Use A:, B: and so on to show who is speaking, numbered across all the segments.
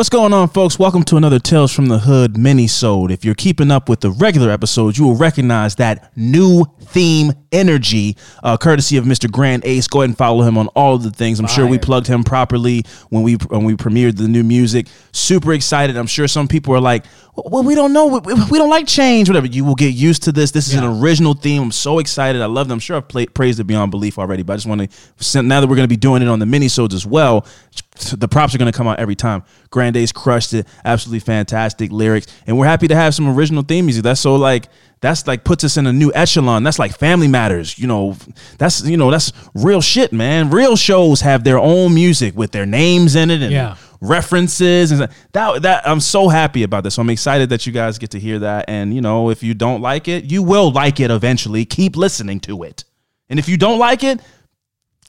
A: What's going on, folks? Welcome to another Tales from the Hood mini-sode. If you're keeping up with the regular episodes, you will recognize that new theme energy, uh, courtesy of Mr. Grand Ace. Go ahead and follow him on all of the things. I'm sure we plugged him properly when we when we premiered the new music. Super excited. I'm sure some people are like, "Well, we don't know. We, we don't like change. Whatever." You will get used to this. This is an original theme. I'm so excited. I love it. I'm sure I've played, praised it beyond belief already, but I just want to now that we're going to be doing it on the mini-sodes as well. The props are going to come out every time. Grand Ace crushed it. Absolutely fantastic lyrics, and we're happy to have some original theme music. That's so like that's like puts us in a new echelon. That's like Family Matters. You know, that's you know that's real shit, man. Real shows have their own music with their names in it and
B: Yeah.
A: references and that that I'm so happy about this. So I'm excited that you guys get to hear that. And you know, if you don't like it, you will like it eventually. Keep listening to it. And if you don't like it,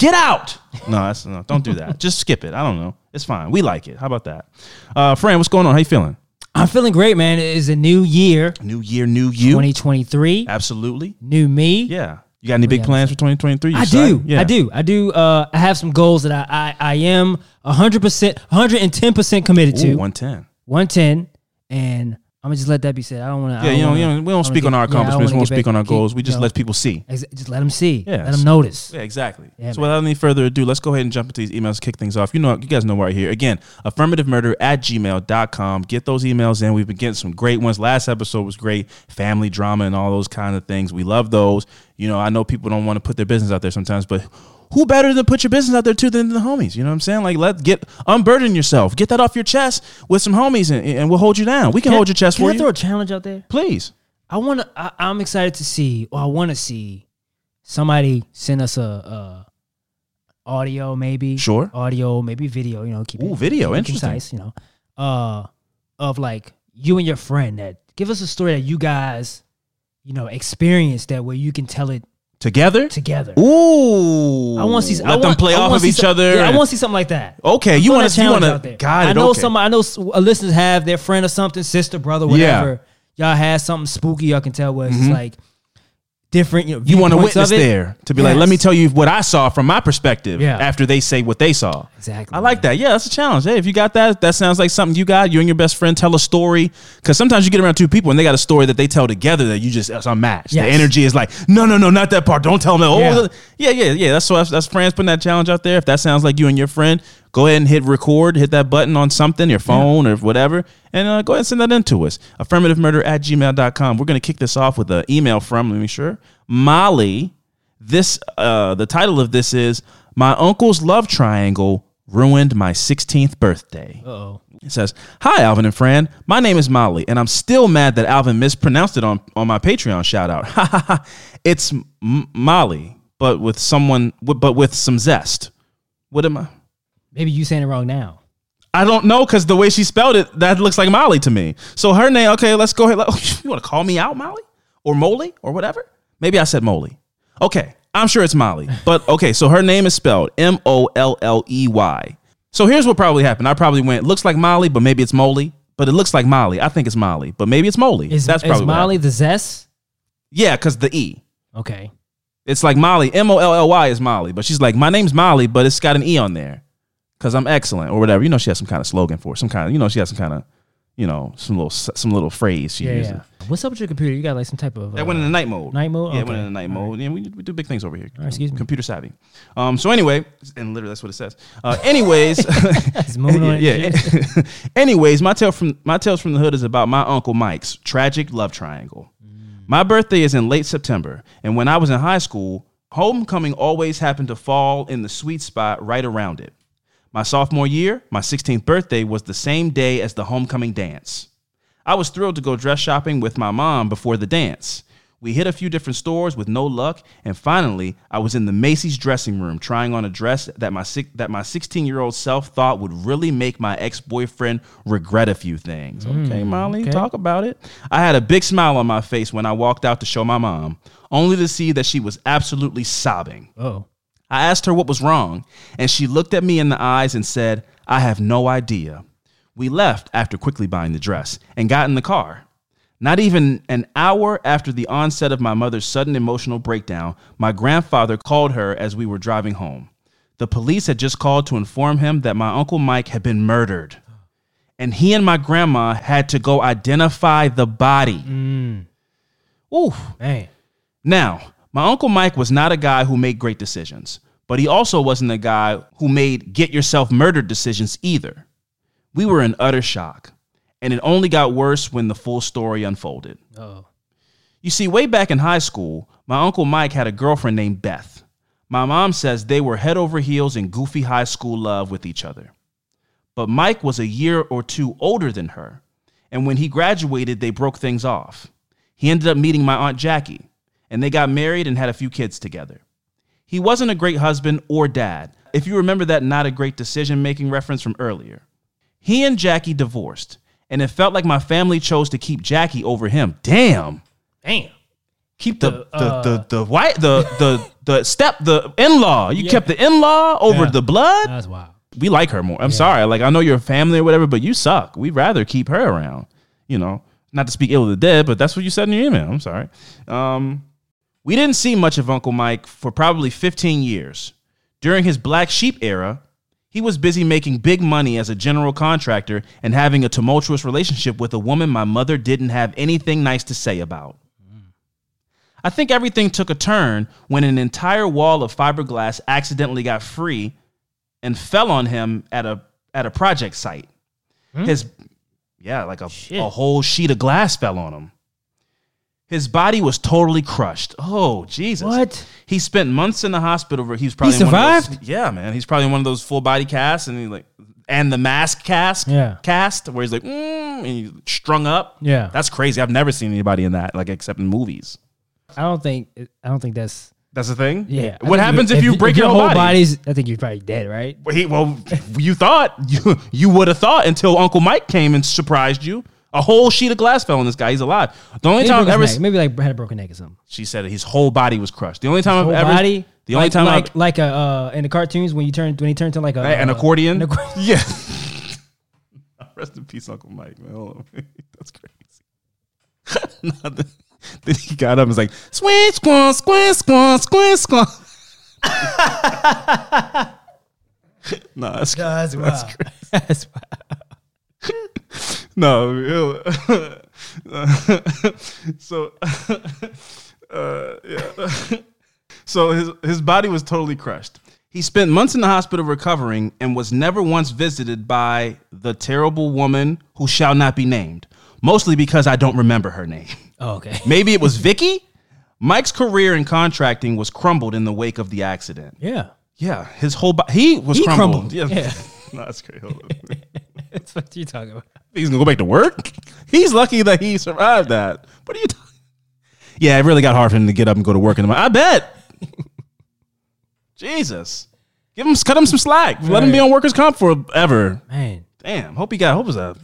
A: get out. No, that's no, don't do that. Just skip it. I don't know. It's fine. We like it. How about that? Uh Fran, what's going on? How you feeling?
B: I'm feeling great, man. It is a new year,
A: New year, new you.
B: 2023.
A: Absolutely.
B: New me.
A: Yeah. You got any big plans for 2023? You
B: I
A: excited?
B: do. I do. I do. Uh, I have some goals that I I, I am 100%, 110% committed to.
A: 110.
B: 110. And I'm to just let that be said. I don't want to.
A: Yeah, you know, you know, we don't speak on our accomplishments. we don't speak on our goals. We just let people see.
B: Just let them see.
A: Yeah,
B: Let them notice.
A: Yeah, exactly.
B: Yeah,
A: so without any further ado, let's go ahead and jump into these emails, kick things off. You know, you guys know right here. Again, affirmative murder at gmail.com. Get those emails in. We've been getting some great ones. Last episode was great. Family drama and all those kind of things. We love those. You know, I know people don't want to put their business out there sometimes, but who better to put your business out there too than the homies? You know what I'm saying? Like, let get unburden yourself. Get that off your chest with some homies, and, and we'll hold you down. We can, hold your chest
B: Can
A: for
B: I
A: you.
B: throw a challenge out there?
A: Please.
B: I want to. I'm excited to see, or I want to see somebody send us a, a audio, maybe
A: Sure.
B: audio, maybe video. You know, keep
A: Ooh,
B: it,
A: video,
B: keep
A: interesting.
B: concise, you know, uh, of like you and your friend that give us a story that you guys, you know, experienced that where you can tell it
A: Together?
B: together.
A: Ooh.
B: I want to see.
A: Let
B: I want, them
A: play
B: I
A: off of each
B: some-
A: other.
B: Yeah, I want to see something like that.
A: Okay, you want to you want to it.
B: I know
A: okay.
B: some. I know listeners have their friend or something, sister, brother, whatever. Y'all had something spooky. Y'all can tell where it's just like different. You, know,
A: you want to witness there to be like, let me tell you what I saw from my perspective
B: Yeah.
A: after they say what they saw.
B: Exactly.
A: I like that. Yeah, that's a challenge. Hey, if you got that, that sounds like something you got. You and your best friend tell a story because sometimes you get around two people and they got a story that they tell together that you just it's unmatched. The energy is like, no, no, no, not that part. Don't tell them. Oh,
B: Yeah.
A: yeah, yeah, yeah. That's so that's, that's friends putting that challenge out there. If that sounds like you and your friend, go ahead and hit record, hit that button on something, your phone or whatever, and uh, go ahead and send that in to us. Affirmative murder at gmail.com. We're going to kick this off with an email from, let me sure, Molly. This, uh, the title of this is My Uncle's Love Triangle Ruined My 16th Birthday.
B: Uh-oh.
A: It says, Hi, Alvin and Fran. My name is Molly, and I'm still mad that Alvin mispronounced it on, on my Patreon shout out. it's M- Molly, but with someone, but with some zest. What am I?
B: Maybe you saying it wrong now.
A: I don't know because the way she spelled it, that looks like Molly to me. So her name, okay, let's go ahead. You want to call me out, Molly? Or Molly? Or whatever? Maybe I said Molly. Okay, I'm sure it's Molly. But okay, so her name is spelled M O L L E Y. So here's what probably happened. I probably went, looks like Molly, but maybe it's Molly. But it looks like Molly. I think it's Molly, but maybe it's Molly.
B: Is,
A: That's probably what
B: Molly the zest?
A: Yeah, because the E.
B: Okay.
A: It's like Molly. M O L L Y is Molly, but she's like, my name's Molly, but it's got an E on there because I'm excellent or whatever. You know, she has some kind of slogan for it, some kind of, you know, she has some kind of, you know, some little some little phrase she
B: Yeah,
A: uses.
B: yeah. What's up with your computer? You got like some type of.
A: That went in the night mode.
B: night mode?
A: Yeah, it
B: Okay.
A: went in the night mode. Yeah, we, we do big things over here.
B: right, excuse me.
A: Computer savvy. Um. So anyway, and literally that's what it says. Uh. Anyways.
B: It's moving on.
A: yeah. Anyways, my tale from my tales from the hood is about my uncle Mike's tragic love triangle. My birthday is in late September, and when I was in high school, homecoming always happened to fall in the sweet spot right around it. My sophomore year, my 16th birthday, was the same day as the homecoming dance. I was thrilled to go dress shopping with my mom before the dance. We hit a few different stores with no luck, and finally, I was in the Macy's dressing room trying on a dress that my that my 16 year old self thought would really make my ex boyfriend regret a few things. Mm, okay, Molly,
B: okay.
A: talk about it. I had a big smile on my face when I walked out to show my mom, only to see that she was absolutely sobbing.
B: Oh.
A: I asked her what was wrong, and she looked at me in the eyes and said, I have no idea. We left after quickly buying the dress and got in the car. Not even an hour after the onset of my mother's sudden emotional breakdown, my grandfather called her as we were driving home. The police had just called to inform him that my Uncle Mike had been murdered. And he and my grandma had to go identify the body. Mm. Ooh.
B: Man.
A: Now, my Uncle Mike was not a guy who made great decisions, but he also wasn't a guy who made get yourself murdered decisions either. We were in utter shock, and it only got worse when the full story unfolded.
B: Oh.
A: You see, way back in high school, my Uncle Mike had a girlfriend named Beth. My mom says they were head over heels in goofy high school love with each other. But Mike was a year or two older than her, and when he graduated, they broke things off. He ended up meeting my Aunt Jackie, and they got married and had a few kids together. He wasn't a great husband or dad, if you remember that not a great decision making reference from earlier. He and Jackie divorced, and it felt like my family chose to keep Jackie over him. Damn
B: Damn. Keep
A: the
B: the,
A: the
B: uh,
A: the the white the the the step the in law. You kept the in law over
B: Yeah.
A: the blood.
B: That's wild.
A: we like her more. I'm sorry. Like I know you're a family or whatever, but you suck. We'd rather keep her around. You know, not to speak ill of the dead, but that's what you said in your email. I'm sorry. Um, we didn't see much of Uncle Mike for probably 15 years. During his black sheep era, he was busy making big money as a general contractor and having a tumultuous relationship with a woman my mother didn't have anything nice to say about. I think everything took a turn when an entire wall of fiberglass accidentally got free and fell on him at a at a project site. Hmm? His yeah, like a,
B: Shit.
A: a whole sheet of glass fell on him. His body was totally crushed. Oh, Jesus.
B: What?
A: He spent months in the hospital where he was probably
B: He
A: in one of those-
B: survived?
A: yeah, man. He's probably in one of those full body casts and he like and the mask cast
B: Yeah.
A: cast where he's like mm, and he's strung up.
B: Yeah.
A: That's crazy. I've never seen anybody in that, like except in movies.
B: I don't think I don't think that's
A: That's the thing.
B: yeah. I
A: What happens if, you break
B: your
A: your,
B: whole
A: body?
B: body's I think you're probably dead, right?
A: Well, He, well, you thought you you would have thought until Uncle Mike came and surprised you. A whole sheet of glass fell on this guy. He's alive. The only
B: Maybe,
A: time I've ever
B: neck. maybe like had a broken neck or something.
A: she said his whole body was crushed. The only time I've ever
B: body.
A: the only
B: like,
A: time
B: like
A: I've,
B: like a uh, in the cartoons when you turn when he turned to like a
A: an
B: uh,
A: accordion.
B: an accordion.
A: yeah. Rest in peace, Uncle Mike. Man, hold on. that's crazy. Then, then he got up and was like, "Squint, squint, squint, squint, squint, squint." no, that's
B: That's
A: that's crazy.
B: That's wild.
A: No, so uh, yeah. so his his body was totally crushed. He spent months in the hospital recovering and was never once visited by the terrible woman who shall not be named. Mostly because I don't remember her name.
B: Oh, okay.
A: Maybe it was Vicky. Mike's career in contracting was crumbled in the wake of the accident.
B: Yeah.
A: Yeah, his whole body he was
B: He
A: crumbled.
B: crumbled. Yeah.
A: no, that's crazy.
B: That's what you talking about.
A: He's gonna go back to work. He's lucky that he survived that. What are you talking? Yeah, it really got hard for him to get up and go to work in the morning. I bet. Jesus, give him cut him some slack. Let him be on workers' comp forever.
B: Man.
A: Damn. Hope he got. Hope it was a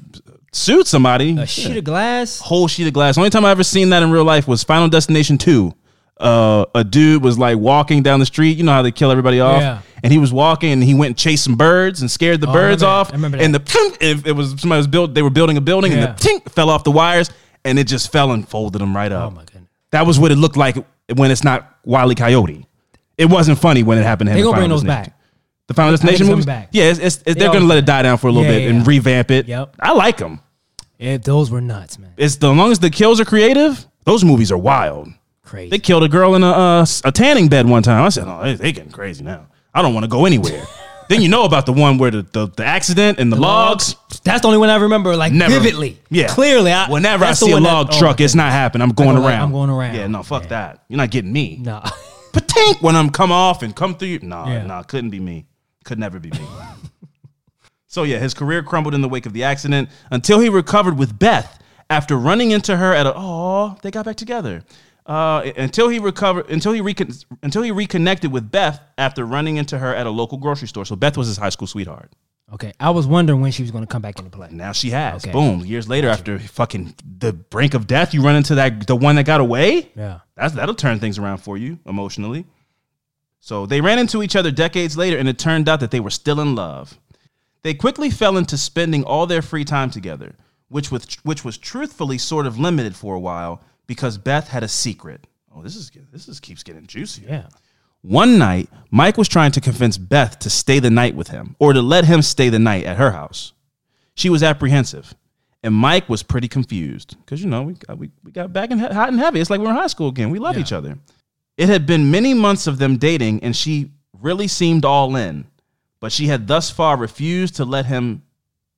A: suit somebody.
B: A sheet of glass.
A: whole sheet of glass. Only time I ever seen that in real life was Final Destination Two. Uh, a dude was like walking down the street. You know how they kill everybody off.
B: Yeah.
A: And he was walking and he went and chased some birds and scared the
B: Oh,
A: birds
B: remember
A: off.
B: I remember
A: And the tink, it, it was somebody was built. They were building a building
B: Yeah.
A: and the tink fell off the wires and it just fell and folded them right
B: Oh
A: up.
B: my goodness.
A: that was what it looked like when it's not Wile E. Coyote. It wasn't funny when it happened to him.
B: They gonna bring those back.
A: The Final Destination movies.
B: back.
A: Yeah, it's, it's, they're gonna let it die down for a little
B: Yeah,
A: bit and revamp it.
B: Yep.
A: I like them.
B: Yeah, those were nuts, man.
A: It's the as long as the kills are creative. Those movies are wild.
B: Crazy.
A: They killed a girl in a uh, a tanning bed one time. I said, "Oh, they, they getting crazy now. I don't want to go anywhere." then you know about the one where the, the, the accident and the, logs.
B: That's the only one I remember, like
A: Never.
B: vividly.
A: Yeah.
B: clearly. I,
A: Whenever I see a
B: one that-
A: log
B: oh,
A: truck, it's not happening. I'm going
B: go like,
A: around.
B: I'm going around.
A: Yeah, no, fuck that. You're not getting me.
B: No.
A: Patink when I'm come off and come through. Nah,
B: Yeah.
A: nah, couldn't be me. Could never be me. so yeah, his career crumbled in the wake of the accident until he recovered with Beth after running into her at a oh, they got back together. Uh, until he recovered, until he recon, until he reconnected with Beth after running into her at a local grocery store. So Beth was his high school sweetheart.
B: okay. I was wondering when she was going to come back into play.
A: Now she has.
B: Okay.
A: Boom. Years later, after fucking the brink of death, you run into that the one that got away.
B: Yeah.
A: That's that'll turn things around for you emotionally. So they ran into each other decades later, and it turned out that they were still in love. They quickly fell into spending all their free time together, which was which was truthfully sort of limited for a while because Beth had a secret. Oh, this is this is keeps getting juicy.
B: Yeah.
A: One night, Mike was trying to convince Beth to stay the night with him or to let him stay the night at her house. She was apprehensive, and Mike was pretty confused because, you know, we got, we, we got back in hot and heavy. It's like we're in high school again. We love
B: Yeah.
A: each other. It had been many months of them dating, and she really seemed all in, but she had thus far refused to let him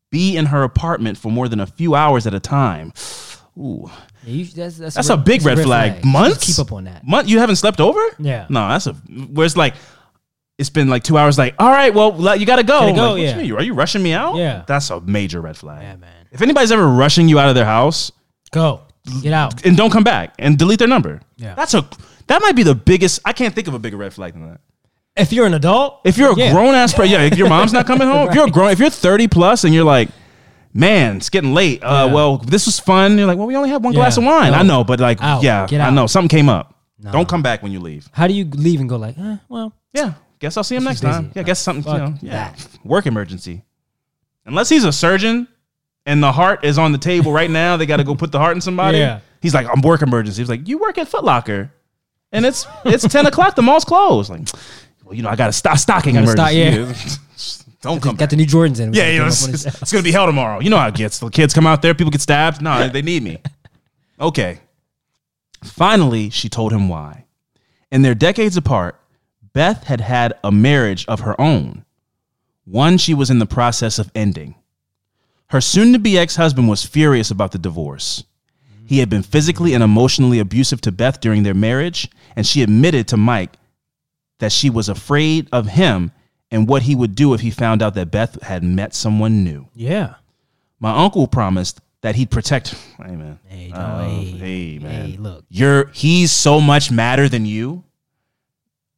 A: be in her apartment for more than a few hours at a time. Ooh.
B: Yeah, you, that's that's,
A: That's a big red flag.
B: Just
A: Months?
B: Keep up on that.
A: Month? You haven't slept over?
B: Yeah.
A: No, that's a where it's like it's been like two hours. Like, all right, well, you gotta go.
B: Gotta go,
A: Like, what you
B: yeah.
A: mean? Are you rushing me out?
B: Yeah.
A: that's a major red flag.
B: Yeah, man.
A: If anybody's ever rushing you out of their house
B: Go. Get out.
A: and don't come back and delete their number,
B: Yeah.
A: that's a that might be the biggest. I can't think of a bigger red flag than that.
B: If you're an adult,
A: If you're a
B: Yeah.
A: grown ass, person, yeah, if your mom's not coming home. If you're a grown, if you're 30 plus and you're like, man, it's getting late. Uh,
B: Yeah.
A: well, this was fun. You're like, well, we only have one glass
B: Yeah.
A: of wine. I know, but like,
B: Out.
A: yeah,
B: Get
A: I
B: out.
A: know something came up. Don't come back when you leave.
B: how do you leave and go like, eh, well,
A: Yeah. Guess I'll see him next
B: busy.
A: time. Yeah, guess something, you
B: Fuck
A: know, yeah. Work emergency. Unless he's a surgeon and the heart is on the table right now, they got to go put the heart in somebody.
B: Yeah.
A: He's like, I'm work emergency. He's like, you work at Foot Locker and it's it's 10 o'clock. The mall's closed. Like, well, you know, I got a st- stocking
B: Gotta stock-
A: emergency. Don't come
B: got
A: back.
B: the new Jordans in.
A: Yeah, you know, it's, it's, it's gonna be hell tomorrow. You know how it gets. The kids come out there, people get stabbed. No, they need me. Okay. Finally, she told him why. In their decades apart, Beth had had a marriage of her own, one she was in the process of ending. Her soon to be ex husband was furious about the divorce. He had been physically and emotionally abusive to Beth during their marriage, and she admitted to Mike that she was afraid of him and what he would do if he found out that Beth had met someone new.
B: yeah.
A: My uncle promised that he'd protect. Hey man,
B: Hey,
A: um,
B: no, hey,
A: hey man,
B: hey, look.
A: you're he's so much madder than you.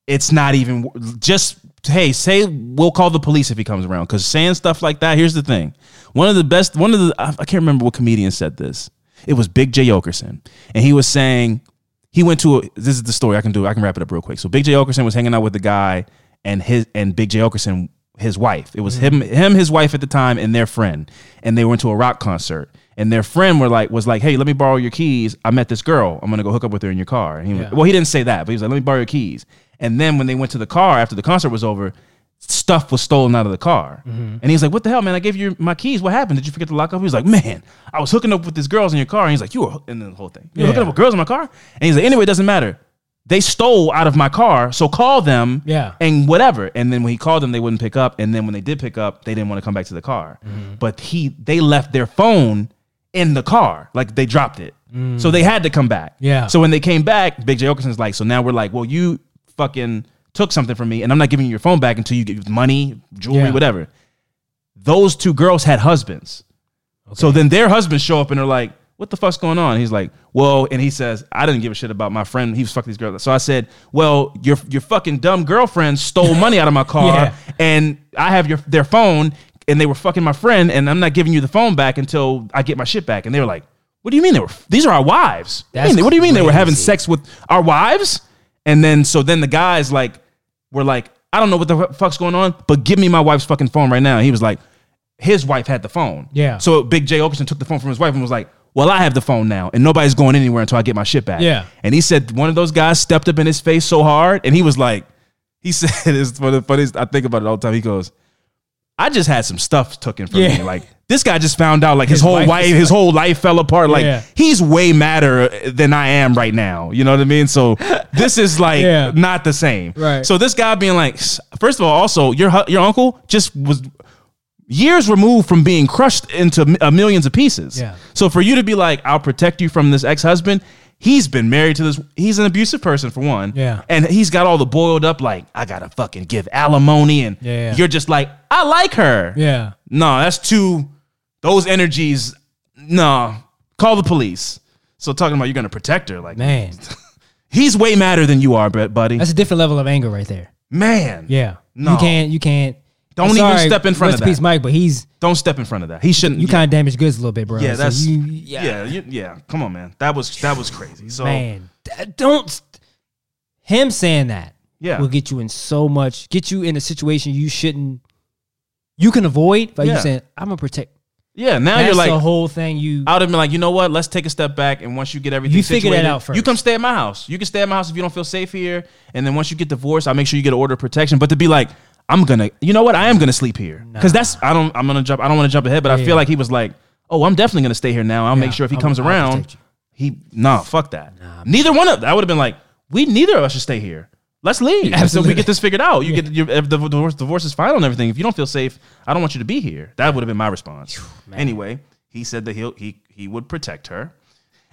A: It's not even just hey say we'll call the police if he comes around because saying stuff like that. Here's the thing: one of the best, one of the I I can't remember what comedian said this. It was Big Jay Oakerson, and he was saying he went to a, this is the story I can do I can wrap it up real quick. So Big Jay Oakerson was hanging out with the guy and his and Big Jay Oakerson his wife. It was mm. him him his wife at the time and their friend and they went to a rock concert and their friend were like was like, "Hey, let me borrow your keys. I met this girl. I'm going to go hook up with her in your car." And he
B: Yeah.
A: well, he didn't say that, but he was like, "Let me borrow your keys." And then when they went to the car after the concert was over, stuff was stolen out of the car. Mm-hmm. And he's like, "What the hell, man? I gave you my keys. What happened? Did you forget to lock up?" He was like, "Man, I was hooking up with these girls in your car." And he's like, "You were," and then the whole thing. You were hooking
B: Yeah.
A: up with girls in my car? And he's like, "Anyway, it doesn't matter. They stole out of my car, so call them."
B: Yeah.
A: And whatever. And then when he called them, they wouldn't pick up. And then when they did pick up, they didn't want to come back to the car. Mm-hmm. But he, they left their phone in the car, like they dropped it. So mm. they had to come back.
B: Yeah.
A: So when they came back, Big Jay Oakerson's like, so now we're like, well, you fucking took something from me, and I'm not giving you your phone back until you get money, jewelry,
B: Yeah.
A: whatever. Those two girls had husbands. So then their husbands show up and they're like, what the fuck's going on? He's like, well, and he says, I didn't give a shit about my friend. He was fucking these girls. So I said, well, your your fucking dumb girlfriend stole money out of my car,
B: Yeah.
A: and I have your their phone, and they were fucking my friend, and I'm not giving you the phone back until I get my shit back. And they were like, what do you mean they were? These are our wives. What do you mean- what do you mean they were having sex with our wives? And then so then the guys like were like, I don't know what the fuck's going on, but give me my wife's fucking phone right now. And he was like, his wife had the phone.
B: Yeah.
A: So Big Jay Oakerson took the phone from his wife and was like, well, I have the phone now, and nobody's going anywhere until I get my shit back.
B: Yeah.
A: And he said one of those guys stepped up in his face so hard, and he was like, he said, it's one of the funniest. I think about it all the time. He goes, I just had some stuff taken from
B: Yeah.
A: me. Like this guy just found out like his,
B: His
A: whole
B: wife
A: his whole life fell apart. Like
B: Yeah.
A: he's way madder than I am right now. You know what I mean? So this is like
B: Yeah.
A: not the same.
B: Right.
A: So this guy being like, first of all, also your your uncle just was years removed from being crushed into uh, millions of pieces.
B: Yeah.
A: So for you to be like, I'll protect you from this ex husband. He's been married to this. He's an abusive person for one.
B: Yeah.
A: And he's got all the boiled up like I gotta fucking give alimony, and
B: Yeah.
A: you're just like I like her.
B: Yeah.
A: No, that's too. Those energies. No, call the police. So talking about you're gonna protect her, like
B: Man.
A: he's way madder than you are, but buddy.
B: That's a different level of anger right there.
A: Man,
B: Yeah.
A: No.
B: You can't you can't
A: Don't even step in front of
B: in peace. Mike, but he's
A: don't step in front of that. He shouldn't.
B: you
A: yeah.
B: kind of damaged goods a little bit, bro.
A: Yeah,
B: So
A: that's
B: you,
A: yeah,
B: yeah,
A: yeah, yeah. Come on, man. That was that was crazy. So
B: man. Don't him saying that
A: Yeah.
B: will get you in so much, get you in a situation you shouldn't, you can avoid by
A: Yeah.
B: you saying, "I'm gonna protect."
A: yeah, now
B: That's
A: you're like
B: the whole thing. You
A: I would have been like, you know what? Let's take a step back, and once you get everything,
B: You figure that out first.
A: You come stay at my house. You can stay at my house if you don't feel safe here, and then once you get divorced, I'll make sure you get an order of protection. But to be like, I'm gonna, you know what? I am gonna sleep here because that's I don't. I'm gonna jump. I don't want to jump ahead, but I feel like he was like, oh, I'm definitely gonna stay here now. I'll make sure if he
B: I'll-
A: comes
B: I'll
A: around,
B: protect you.
A: he nah, fuck that. neither one of that would have been like, we neither of us should stay here. Let's leave until we get this figured out. You get your if the divorce, divorce is final and everything. If you don't feel safe, I don't want you to be here. That would have been my response. Anyway, he said that he'll, he he would protect her,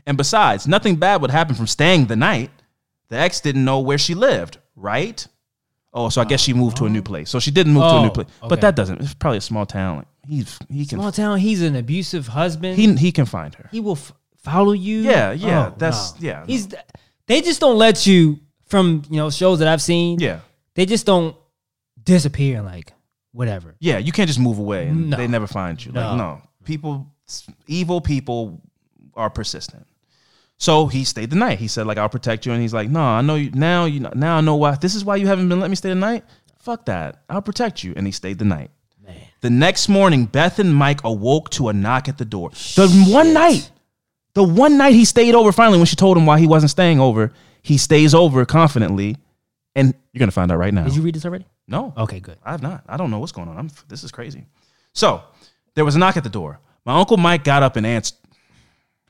A: and besides, nothing bad would happen from staying the night. The ex didn't know where she lived, right? Oh, so I guess she moved to a new oh. place. So she didn't move to a new
B: Oh,
A: place,
B: okay.
A: but that doesn't. It's probably a small town. Like, he's he can
B: small town. He's an abusive husband.
A: he he can find her.
B: he will f- follow you.
A: Yeah, yeah,
B: Oh,
A: that's-
B: no.
A: yeah,
B: He's they just don't let you from you know shows that I've seen.
A: Yeah,
B: they just don't disappear and like whatever.
A: yeah. You can't just move away and
B: No.
A: they never find you. Like
B: No.
A: no, people, evil people are persistent. So he stayed the night. He said like I'll protect you, and he's like, no, I know you now. You know, now I know why. This is why you haven't been letting me stay the night. Fuck that. I'll protect you, and he stayed the night.
B: Man,
A: The next morning, Beth and Mike awoke to a knock at the door. The one night, the one night he stayed over finally when she told him why he wasn't staying over, he stays over confidently. And you're going to find out right now.
B: did you read this already?
A: no.
B: Okay, good.
A: I have not. I don't know what's going on. I'm, this is crazy. So there was a knock at the door. My uncle Mike got up and answered.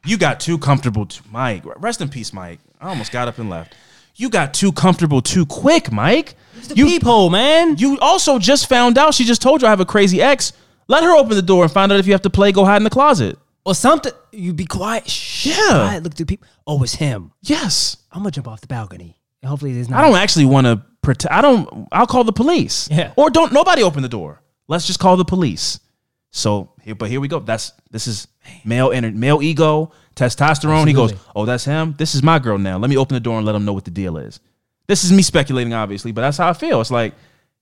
A: You got too comfortable, too, Mike. Rest in peace, Mike. I almost got up and left. You got too comfortable too quick, Mike.
B: It's the
A: You
B: peephole, man.
A: you also just found out. She just told you I have a crazy ex. Let her open the door and find out if you have to play. Go hide in the closet.
B: or something. You be quiet. Shh.
A: Yeah.
B: Quiet. Look to people. Oh, it's him.
A: Yes.
B: I'm gonna jump off the balcony. And hopefully there's not.
A: I don't actually want to protect. I don't. I'll call the police.
B: Yeah.
A: Or don't. Nobody open the door. Let's just call the police. So but here we go. That's this is male ener- male ego, testosterone. He goes, oh, that's him. This is my girl now. Let me open the door and let him know what the deal is. This is me speculating, obviously, but that's how I feel. It's like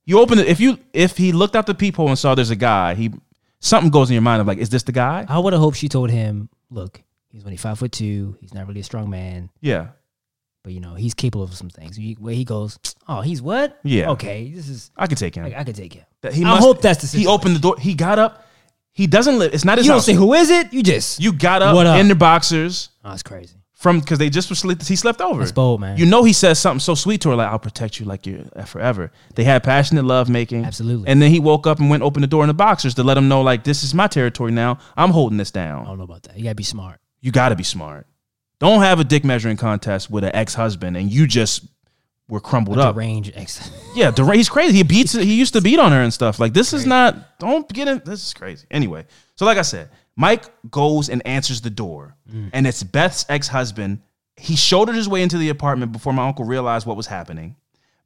A: you open it. If you if he looked out the peephole and saw there's a guy, he something goes in your mind of like, is this the guy?
B: I would have hoped she told him, look, he's only five foot two. He's not really a strong man,
A: Yeah.
B: but you know he's capable of some things. Where he goes, oh, he's what?
A: Yeah.
B: Okay, this is.
A: I can take him.
B: I, I could take him.
A: That he
B: I hope that's the
A: He opened the door. He got up. He doesn't live. It's not his
B: You don't
A: house.
B: say who is it. You just.
A: You got up,
B: What up?
A: in the boxers
B: oh, that's crazy.
A: from because they just was sleep. He slept over.
B: That's bold, man.
A: You know he says something so sweet to her, like "I'll protect you like you're uh, forever." They had passionate love making,
B: Absolutely.
A: And then he woke up and went open the door in the boxers to let him know, like, "This is my territory now. I'm holding this down.
B: I
A: down."
B: don't know about that. You gotta be smart.
A: You got to be smart. Don't have a dick measuring contest with an ex husband and you just were crumbled up.
B: range ex.
A: Yeah, Dura- he's crazy. He beats. He used to beat on her and stuff. Like this is not. Don't get in. This is crazy. Anyway, so like I said, Mike goes and answers the door, mm. and it's Beth's ex husband. He shouldered his way into the apartment before my uncle realized what was happening.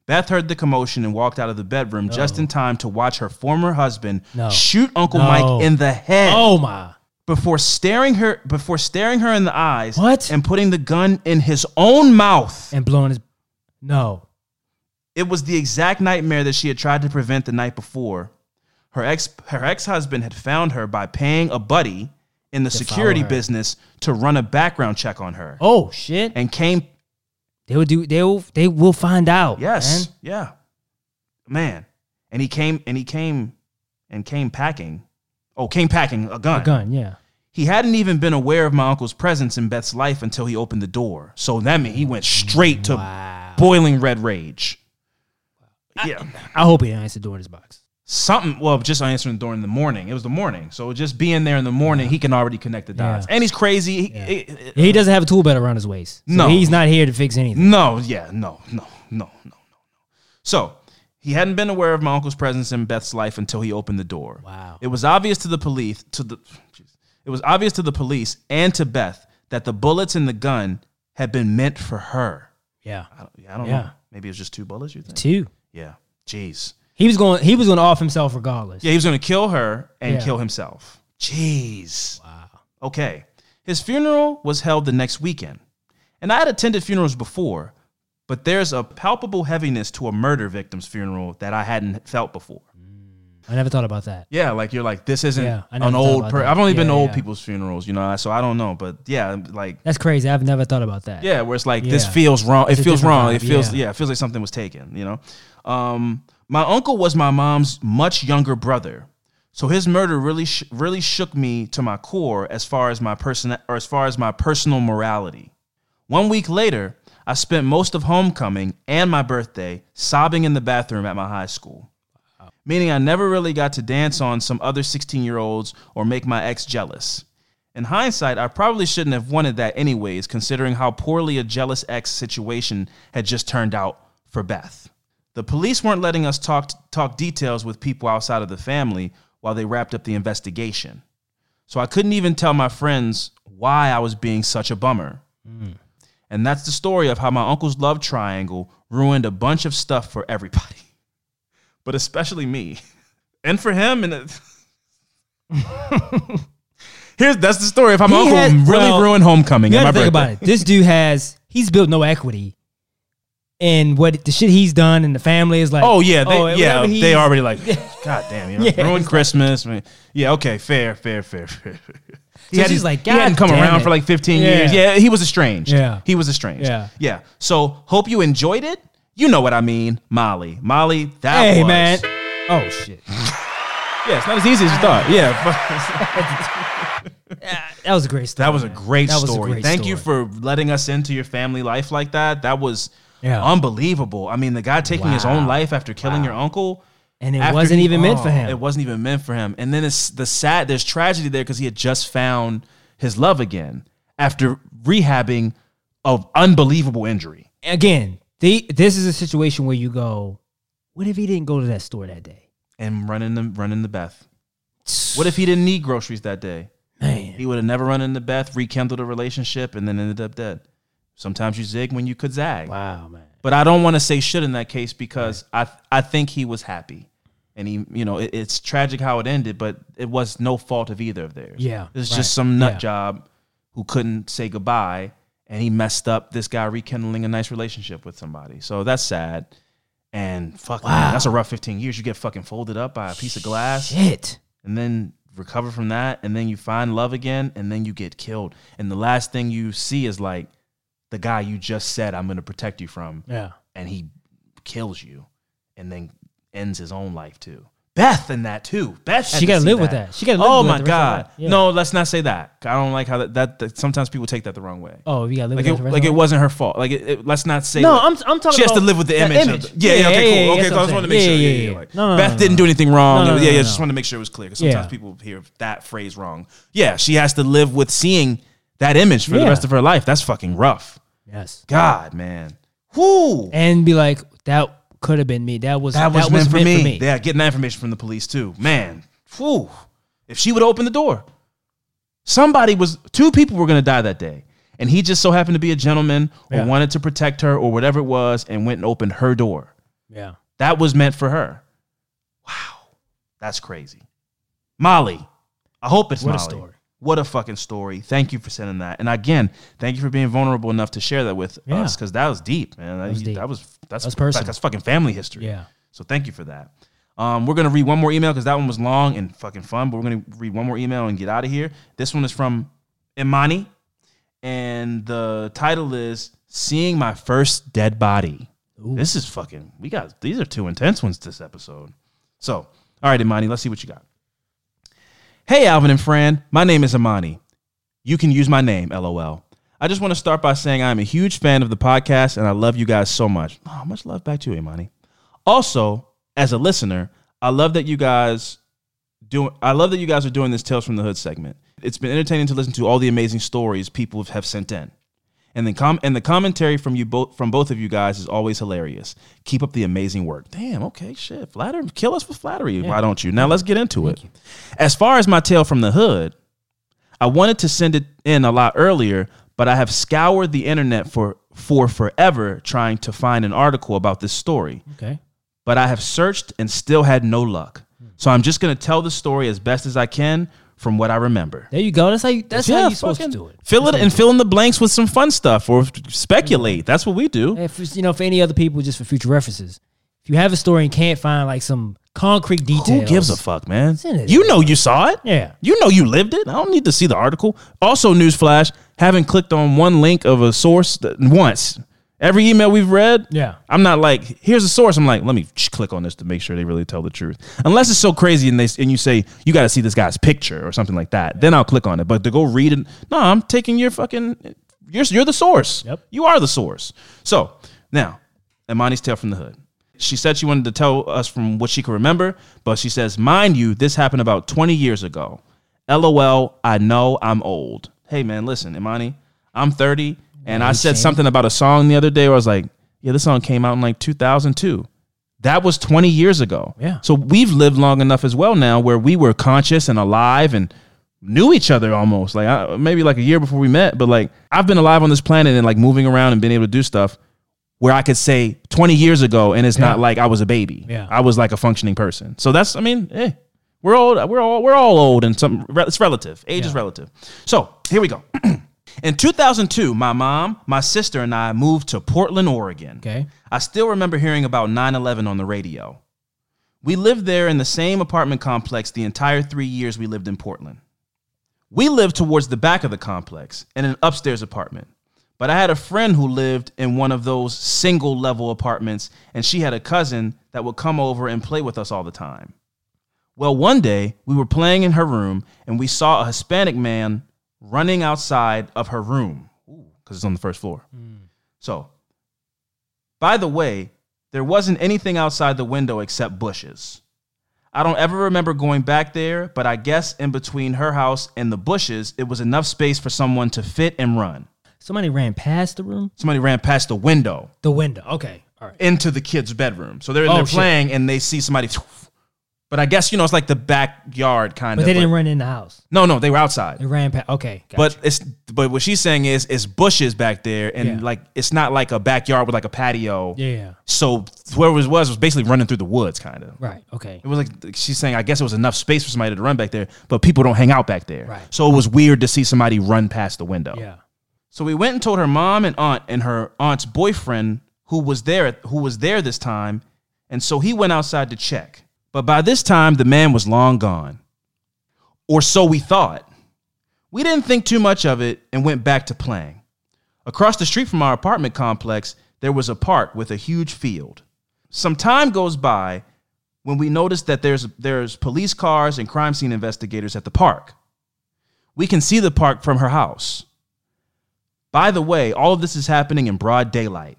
A: Beth heard the commotion and walked out of the bedroom just in time to watch her former husband
B: No.
A: shoot Uncle
B: No.
A: Mike in the head
B: Oh my.
A: before staring her before staring her in the eyes
B: What?
A: and putting the gun in his own mouth.
B: And blowing his. No.
A: It was the exact nightmare that she had tried to prevent the night before. Her ex her ex-husband had found her by paying a buddy in the security
B: her.
A: business to run a background check on her.
B: Oh shit.
A: And came
B: They will do. They will. They will find out.
A: yes,
B: man.
A: yeah. Man. And he came and he came and came packing. Oh, came packing a gun.
B: A gun. Yeah.
A: He hadn't even been aware of my uncle's presence in Beth's life until he opened the door. So that meant he went straight to
B: Wow.
A: Boiling red rage. Yeah.
B: I hope he didn't the door in his box.
A: something. Well, just answering the door in the morning. It was the morning, so just being there in the morning, he can already connect the dots.
B: Yeah.
A: And he's crazy. He-
B: Yeah.
A: he-
B: He doesn't have a tool belt around his waist. So
A: No.
B: he's not here to fix anything.
A: No, yeah, no, no, no, no, no, no. So he hadn't been aware of my uncle's presence in Beth's life until he opened the door.
B: Wow.
A: It was obvious to the police to the jeez. it was obvious to the police and to Beth that the bullets in the gun had been meant for her.
B: Yeah,
A: I don't, yeah, I don't
B: Yeah.
A: know. Maybe it was just two bullets. You think?
B: two.
A: Yeah. Jeez.
B: He was going. He was going to off himself regardless.
A: Yeah, he was going to kill her and
B: Yeah.
A: kill himself. Jeez.
B: Wow.
A: Okay. His funeral was held the next weekend. And I had attended funerals before, but there's a palpable heaviness to a murder victim's funeral that I hadn't felt before.
B: I never thought about that.
A: Yeah, like you're like, this isn't
B: Yeah,
A: an old per. I've only been to
B: Yeah,
A: old
B: yeah.
A: people's funerals, you know, so I don't know. But yeah, like
B: That's crazy. I've never thought about that.
A: yeah, where it's like this feels wrong. It
B: It's
A: feels wrong. It feels
B: yeah.
A: yeah. it feels like something was taken. You know, um, my uncle was my mom's much younger brother, so his murder really sh- really shook me to my core as far as my person or as far as my personal morality. One week later, I spent most of homecoming and my birthday sobbing in the bathroom at my high school. Meaning I never really got to dance on some other 16 year olds or make my ex jealous. In hindsight, I probably shouldn't have wanted that anyways, considering how poorly a jealous ex situation had just turned out for Beth. The police weren't letting us talk, talk details with people outside of the family while they wrapped up the investigation. So I couldn't even tell my friends why I was being such a bummer. Hmm. And that's the story of how my uncle's love triangle ruined a bunch of stuff for everybody, but especially me. And for him, and it- here's that's the story of how my uncle
B: had-
A: really
B: well,
A: ruined homecoming.
B: You
A: and
B: got
A: my
B: to think
A: birthday.
B: about it. This dude has. He's built no equity. And what the shit he's done and the family is like.
A: Oh yeah, they,
B: oh,
A: yeah, they already like, God damn, you know,
B: Yeah,
A: ruined
B: it's like-
A: Christmas. Yeah, okay, fair, fair, fair, fair. He
B: So she's like,
A: he hadn't come around
B: it."
A: for like 15
B: Yeah.
A: years. Yeah, he was estranged.
B: Yeah.
A: he was estranged.
B: Yeah.
A: yeah. So hope you enjoyed it. You know what I mean, Molly. Molly, that was
B: Hey
A: was,
B: man. Oh shit.
A: Yeah, it's not as easy as you thought. Yeah, but
B: That was a great story.
A: that was a great
B: That was a
A: story.
B: great
A: Thank you for letting us into your family life like that. That was
B: Yeah.
A: unbelievable. I mean, the guy taking his own life after killing your uncle.
B: And it wasn't
A: he-
B: even meant for
A: oh,
B: him.
A: It wasn't even meant for him. And then it's the sad. There's tragedy there because he had just found his love again after rehabbing of unbelievable injury.
B: Again, the, this is a situation where you go, what if he didn't go to that store that day?
A: And running the running the Beth. What if he didn't need groceries that day?
B: Man.
A: He would have never run into Beth, rekindled a relationship, and then ended up dead. Sometimes you zig when you could zag.
B: Wow, man.
A: But I don't want to say should in that case because I I think he was happy, and he you know it, it's tragic how it ended, but it was no fault of either of theirs.
B: Yeah,
A: it's
B: right.
A: just some nut
B: Yeah.
A: job who couldn't say goodbye, and he messed up this guy rekindling a nice relationship with somebody. So that's sad. And fuck, man, that's a rough 15 years. You get fucking folded up by a piece of glass
B: Shit.
A: and then recover from that and then you find love again and then you get killed and the last thing you see is like the guy you just said i'm going to protect you from
B: Yeah.
A: and he kills you and then ends his own life too beth in that too beth
B: She gotta
A: see
B: live with that. She gotta live
A: oh
B: with
A: my
B: that
A: god.
B: Yeah.
A: no let's not say that i don't like how that, that, that sometimes people take that the wrong way
B: Oh, you gotta live
A: like
B: with
A: it,
B: that
A: like it wasn't her fault like it, it- let's not say
B: No,
A: that.
B: I'm I'm talking.
A: she has to live with the
B: that
A: image. Of the, yeah, yeah, okay, cool. Okay, so I just wanted to make sure.
B: Yeah,
A: Yeah,
B: yeah,
A: yeah,
B: yeah.
A: like,
B: No, no,
A: Beth
B: no,
A: didn't do anything wrong. Yeah, yeah. Just want to make sure it was clear because sometimes people hear that phrase wrong. Yeah, she has to live with seeing that image for the rest of her life. That's fucking rough.
B: Yes.
A: God, man. Whoo.
B: And be like, that could have been me. That was
A: That was, that meant, for, me. Yeah, getting that information from the police too. Man, whew. If she would open the door, somebody was two people were gonna die that day, and he just so happened to be a gentleman or
B: Yeah.
A: wanted to protect her or whatever it was, and went and opened her door.
B: Yeah.
A: That was meant for her. Wow, that's crazy. Molly, I hope it's
B: What a story.
A: What a fucking story. Thank you for sending that. And again, thank you for being vulnerable enough to share that with
B: Yeah.
A: us because that was deep, man. That,
B: was deep.
A: that was that's
B: That's personal.
A: That's fucking family history.
B: Yeah.
A: So thank you for that. Um, we're gonna read one more email because that one was long and fucking fun. But we're gonna read one more email and get out of here. This one is from Imani, and the title is "Seeing My First Dead Body." This is fucking. We got these are two intense ones this episode. So, all right, Imani, let's see what you got. Hey, Alvin and Fran, my name is Imani. You can use my name, lol. I just want to start by saying I'm a huge fan of the podcast and I love you guys so much. Oh, much love back to you, Imani. Also, as a listener, I love that you guys do. I love that you guys are doing this Tales from the Hood segment. It's been entertaining to listen to all the amazing stories people have sent in. And then com- and the commentary from you both from both of you guys is always hilarious. Keep up the amazing work. Damn, okay, shit. Flatter kill us with flattery. Why don't you? Now let's get into it. As far as my tale from the hood, I wanted to send it in a lot earlier, but I have scoured the internet for for forever trying to find an article about this story.
B: Okay.
A: But I have searched and still had no luck. So I'm just gonna tell the story as best as I can from what I remember.
B: There you go. That's how you. That's how you're supposed to do it.
A: Fill it and fill in the blanks with some fun stuff or speculate. That's what we do.
B: If it's, you know, for any other people, just for future references. If you have a story and can't find like some concrete details,
A: Who gives a fuck, man? You know you saw it.
B: Yeah.
A: You know you lived it. I don't need to see the article. Also, newsflash: haven't clicked on one link of a source that, once. Every email we've read,
B: Yeah.
A: I'm not like, here's a source. I'm like, let me click on this to make sure they really tell the truth. Unless it's so crazy and they and you say you got to see this guy's picture or something like that, then I'll click on it. But to go read it, no, I'm taking your fucking. You're you're the source.
B: Yep.
A: You are the source. So now, Imani's tale from the hood. She said she wanted to tell us from what she could remember, but she says, mind you, this happened about 20 years ago. LOL, I know I'm old. Hey man, listen, Imani, I'm 30, and I said something about a song the other day where I was like, yeah, this song came out in like 2002. That was 20 years ago.
B: Yeah.
A: So we've lived long enough as well now where we were conscious and alive and knew each other almost like I, maybe like a year before we met but like i've been alive on this planet and like moving around and being able to do stuff where i could say 20 years ago and it's not like i was a baby
B: Yeah.
A: i was like a functioning person so that's i mean eh, we're old we're all we're all old and some it's relative age is relative so here we go in 2002 my mom my sister and i moved to portland oregon
B: Okay.
A: I still remember hearing about 9 11 on the radio. We lived there in the same apartment complex the entire three years we lived in Portland. We lived towards the back of the complex in an upstairs apartment. But I had a friend who lived in one of those single level apartments, and she had a cousin that would come over and play with us all the time. Well, one day we were playing in her room, and we saw a Hispanic man running outside of her room because it's on the first floor. Hmm. So by the way, there wasn't anything outside the window except bushes. I don't ever remember going back there, but I guess in between her house and the bushes, it was enough space for someone to fit and run.
B: Somebody ran past the room.
A: Somebody ran past the window
B: The window. Okay. All right.
A: into the kid's bedroom. So they're,
B: Oh,
A: they're
B: shit.
A: playing and they see somebody. But I guess, you know, it's like the backyard kind
B: But
A: of.
B: But they didn't run in the house.
A: No, no, they were outside.
B: They ran past. Okay. Gotcha.
A: But it's but what she's saying is it's bushes back there and
B: Yeah.
A: like it's not like a backyard with like a patio.
B: yeah.
A: So whoever it was was basically running through the woods kind of.
B: Right. Okay.
A: It was like she's saying, I guess it was enough space for somebody to run back there, but people don't hang out back there.
B: Right.
A: So it was weird to see somebody run past the window.
B: Yeah.
A: So we went and told her mom and aunt and her aunt's boyfriend who was there who was there this time, and so he went outside to check. But by this time the man was long gone. Or so we thought. We didn't think too much of it and went back to playing. Across the street from our apartment complex, there was a park with a huge field. Some time goes by when we notice that there's there's police cars and crime scene investigators at the park. We can see the park from her house. By the way, all of this is happening in broad daylight.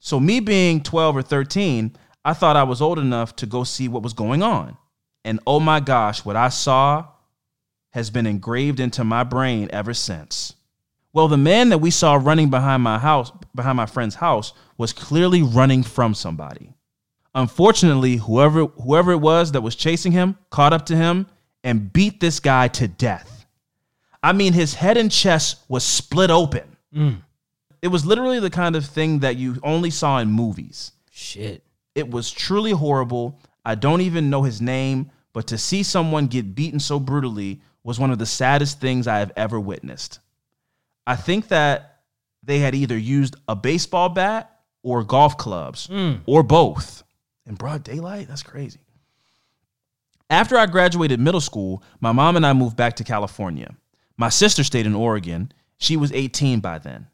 A: So, me being 12 or 13, I thought I was old enough to go see what was going on. And oh my gosh, what I saw has been engraved into my brain ever since. Well, the man that we saw running behind my house, behind my friend's house, was clearly running from somebody. Unfortunately, whoever whoever it was that was chasing him caught up to him and beat this guy to death. I mean, his head and chest was split open. Mm. It was literally the kind of thing that you only saw in movies.
B: Shit.
A: It was truly horrible. I don't even know his name, but to see someone get beaten so brutally was one of the saddest things I have ever witnessed. I think that they had either used a baseball bat or golf clubs hmm. or both in broad daylight. That's crazy. After I graduated middle school, my mom and I moved back to California. My sister stayed in Oregon. She was 18 by then.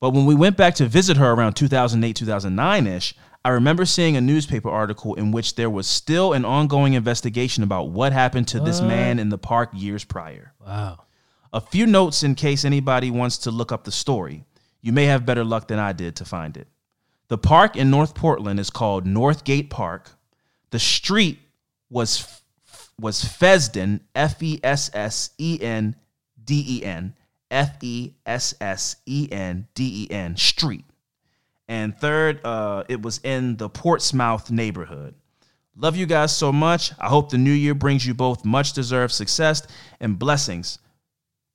A: But when we went back to visit her around 2008, 2009 ish, I remember seeing a newspaper article in which there was still an ongoing investigation about what happened to this man in the park years prior.
B: Wow.
A: A few notes in case anybody wants to look up the story. You may have better luck than I did to find it. The park in North Portland is called Northgate Park. The street was was Fessden, F E S S E N D E N, F E S S E N D E N Street. And third, uh, it was in the Portsmouth neighborhood. Love you guys so much. I hope the new year brings you both much deserved success and blessings,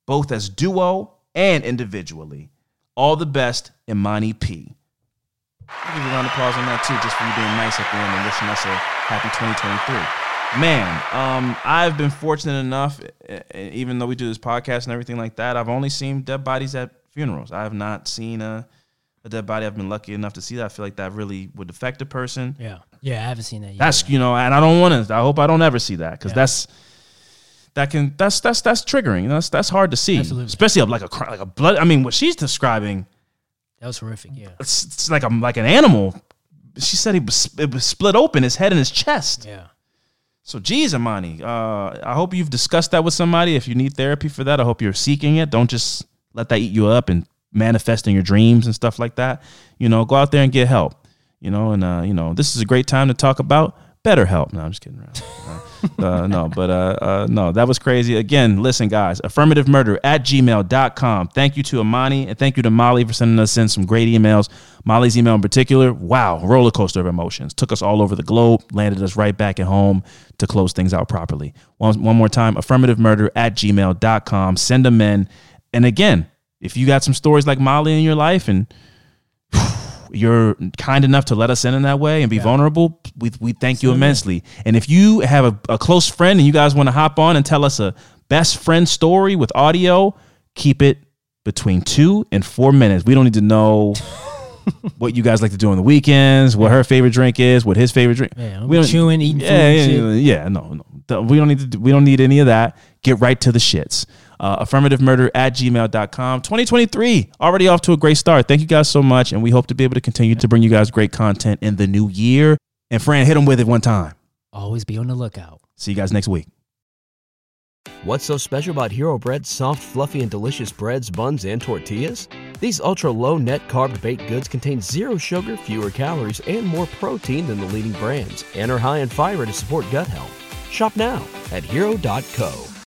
A: both as duo and individually. All the best, Imani P. I'll give you a round of applause on that too, just for you being nice at the end and wishing us a happy 2023. Man, um, I've been fortunate enough, even though we do this podcast and everything like that, I've only seen dead bodies at funerals. I have not seen a, a dead body. I've been lucky enough to see that. I feel like that really would affect a person.
B: Yeah. Yeah, I haven't seen that yet.
A: That's you know, and I don't want to. I hope I don't ever see that because
B: Yeah.
A: that's that can that's that's that's triggering. That's that's hard to see,
B: Absolutely.
A: especially like a like a blood. I mean, what she's describing,
B: that was horrific. Yeah.
A: it's, it's like a like an animal. She said he was it was split open, his head and his chest.
B: Yeah.
A: So, geez, Amani, uh, I hope you've discussed that with somebody. If you need therapy for that, I hope you're seeking it. Don't just let that eat you up and manifest in your dreams and stuff like that. You know, go out there and get help. You know, and uh, you know, this is a great time to talk about BetterHelp. No, I'm just kidding around. Uh, no, but uh, uh, no, that was crazy. Again, listen, guys, affirmative murder at gmail.com. Thank you to Amani and thank you to Molly for sending us in some great emails. Molly's email in particular, wow, roller coaster of emotions. Took us all over the globe, landed us right back at home to close things out properly. One, one more time, affirmative murder at gmail.com. Send them in. And again, if you got some stories like Molly in your life and you're kind enough to let us in in that way and be vulnerable, we, we thank you immensely. And if you have a, a close friend and you guys want to hop on and tell us a best friend story with audio, keep it between two and four minutes. We don't need to know what you guys like to do on the weekends, what her favorite drink is, what his favorite drink.
B: Yeah,
A: we don't
B: chewing, eating food
A: yeah, yeah,
B: shit.
A: yeah, no, no. We don't need to. do- We don't need any of that. Get right to the shits. Uh, affirmative murder at gmail.com. 2023 already off to a great start. Thank you guys so much, and we hope to be able to continue to bring you guys great content in the new year. And Fran, hit them with it one time.
B: Always be on the lookout.
A: See you guys next week.
C: What's so special about Hero Bread's soft, fluffy, and delicious breads, buns, and tortillas? These ultra low net carb baked goods contain zero sugar, fewer calories, and more protein than the leading brands, and are high in fiber to support gut health. Shop now at hero.co.